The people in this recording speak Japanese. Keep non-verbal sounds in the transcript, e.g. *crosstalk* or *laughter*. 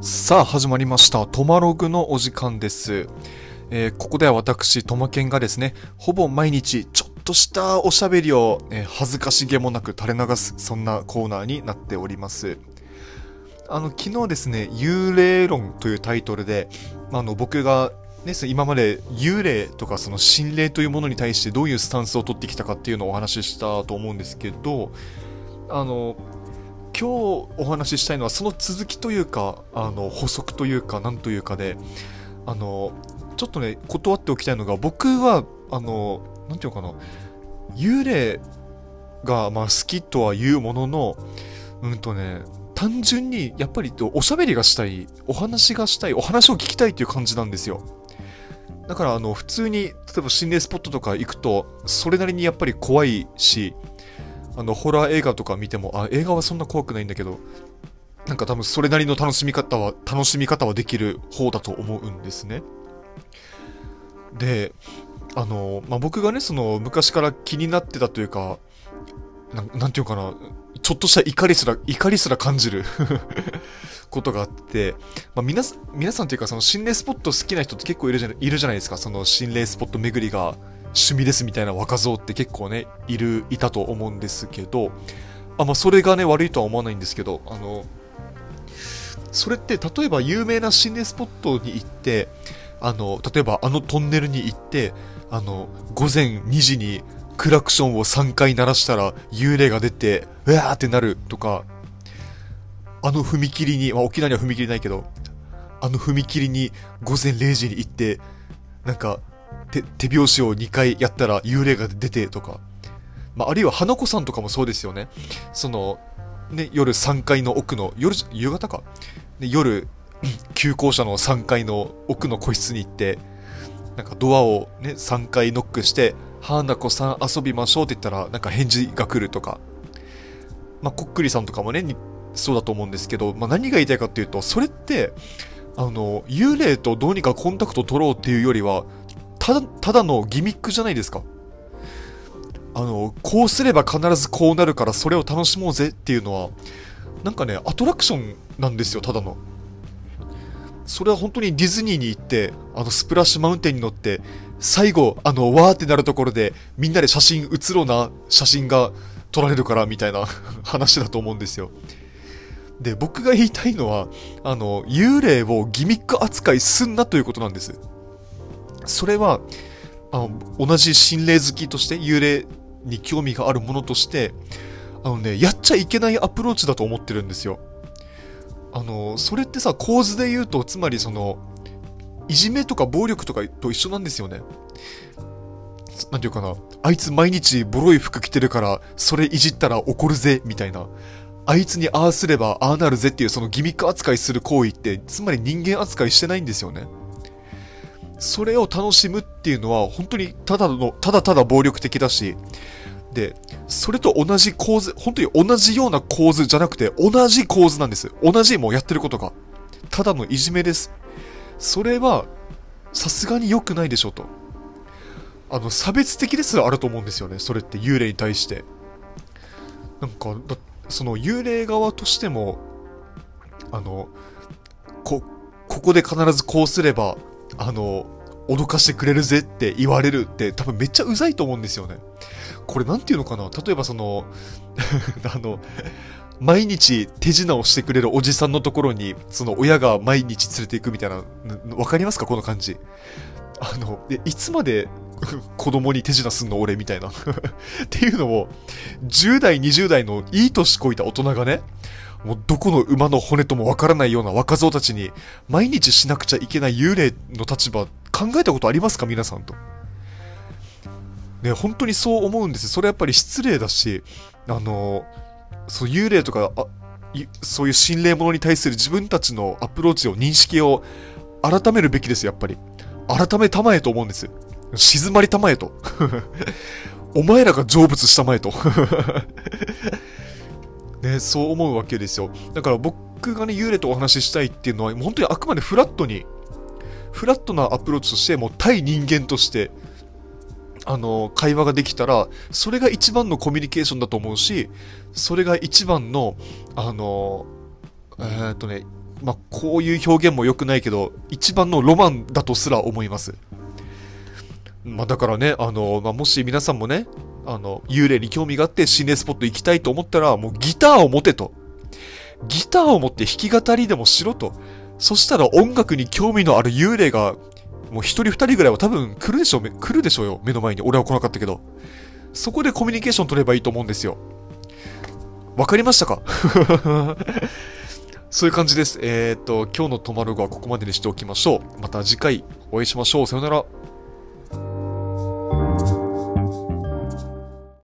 さあ始まりました。トマログのお時間です。えーここでは私、トマケンがですね、ほぼ毎日ちょっとしたおしゃべりを、えー恥ずかしげもなく垂れ流す、そんなコーナーになっております。あの、昨日ですね、幽霊論というタイトルで、あの、僕が、ね、今まで幽霊とかその心霊というものに対してどういうスタンスを取ってきたかっていうのをお話ししたと思うんですけど、あの、今日お話ししたいのはその続きというか、あの、補足というか、なんというかで、あの、ちょっとね、断っておきたいのが、僕は、あの、なんていうのかな、幽霊が、まあ、好きとは言うものの、うんとね、単純に、やっぱり、おしゃべりがしたい、お話がしたい、お話を聞きたいっていう感じなんですよ。だから、あの、普通に、例えば心霊スポットとか行くと、それなりにやっぱり怖いし、あの、ホラー映画とか見ても、あ、映画はそんな怖くないんだけど、なんか多分それなりの楽しみ方は、楽しみ方はできる方だと思うんですね。で、あの、まあ、僕がね、その、昔から気になってたというか、ななんていうかな、ちょっとした怒りすら、怒りすら感じる *laughs* ことがあって、まあ、皆さん、皆さんというか、その心霊スポット好きな人って結構いるじゃいるじゃないですか、その心霊スポット巡りが趣味ですみたいな若造って結構ね、いる、いたと思うんですけど、あ、まあ、それがね、悪いとは思わないんですけど、あの、それって、例えば有名な心霊スポットに行って、あの、例えばあのトンネルに行って、あの、午前2時にクラクションを3回鳴らしたら幽霊が出て、うわーってなるとか、あの踏切に、まあ、沖縄には踏切ないけど、あの踏切に午前0時に行って、なんか、手、手拍子を2回やったら幽霊が出てとか、まあ、あるいは花子さんとかもそうですよね。その、ね、夜3階の奥の、夜、夕方か。で夜、急行車の3階の奥の個室に行って、なんかドアをね、3回ノックして、花子さん遊びましょうって言ったら、なんか返事が来るとか。まあ、こっくりさんとかもね、そうだと思うんですけど、まあ、何が言いたいかっていうと、それって、あの、幽霊とどうにかコンタクト取ろうっていうよりは、ただ、ただのギミックじゃないですか。あの、こうすれば必ずこうなるからそれを楽しもうぜっていうのは、なんかね、アトラクションなんですよ、ただの。それは本当にディズニーに行って、あのスプラッシュマウンテンに乗って、最後、あの、わーってなるところで、みんなで写真写ろうな写真が撮られるから、みたいな *laughs* 話だと思うんですよ。で、僕が言いたいのは、あの、幽霊をギミック扱いすんなということなんです。それは、あの、同じ心霊好きとして、幽霊に興味があるものとして、あのね、やっちゃいけないアプローチだと思ってるんですよ。あの、それってさ、構図で言うと、つまりその、いじめとか暴力とかと一緒なんですよね。なんていうかな、あいつ毎日ボロい服着てるから、それいじったら怒るぜ、みたいな。あいつにああすればああなるぜっていうそのギミック扱いする行為って、つまり人間扱いしてないんですよね。それを楽しむっていうのは、本当にただの、ただただ暴力的だし、で、それと同じ構図、本当に同じような構図じゃなくて、同じ構図なんです。同じもうやってることが。ただのいじめです。それは、さすがに良くないでしょと。あの、差別的ですらあると思うんですよね。それって幽霊に対して。なんか、その幽霊側としても、あの、こ、ここで必ずこうすれば、あの、脅かしてくれるぜって言われるって多分めっちゃうざいと思うんですよね。これなんていうのかな？例えばその、*laughs* あの、毎日手品をしてくれるおじさんのところに、その親が毎日連れて行くみたいな、わかりますか？この感じ。あの、いつまで *laughs* 子供に手品すんの俺みたいな。*laughs* っていうのを、10代、20代のいい年こいた大人がね、もうどこの馬の骨ともわからないような若造たちに、毎日しなくちゃいけない幽霊の立場、考えたことありますか？皆さんと。ね、本当にそう思うんですよ。それやっぱり失礼だし、あの、そう幽霊とか、あそういう心霊者に対する自分たちのアプローチを、認識を改めるべきです、やっぱり。改めたまえと思うんです。静まりたまえと。*laughs* お前らが成仏したまえと。*laughs* ね、そう思うわけですよ。だから僕がね、幽霊とお話ししたいっていうのは、本当にあくまでフラットに、フラットなアプローチとして、もう対人間として、あの、会話ができたら、それが一番のコミュニケーションだと思うし、それが一番の、あの、えーっとね、まあ、こういう表現も良くないけど、一番のロマンだとすら思います。まあ、だからね、あの、まあ、もし皆さんもね、あの、幽霊に興味があって心霊スポット行きたいと思ったら、もうギターを持てと。ギターを持って弾き語りでもしろと。そしたら音楽に興味のある幽霊が、もう一人二人ぐらいは多分来るでしょう、来るでしょうよ、目の前に。俺は来なかったけど。そこでコミュニケーション取ればいいと思うんですよ。わかりましたか？*laughs* そういう感じです。えー、っと、今日のトマログはここまでにしておきましょう。また次回お会いしましょう。さよなら。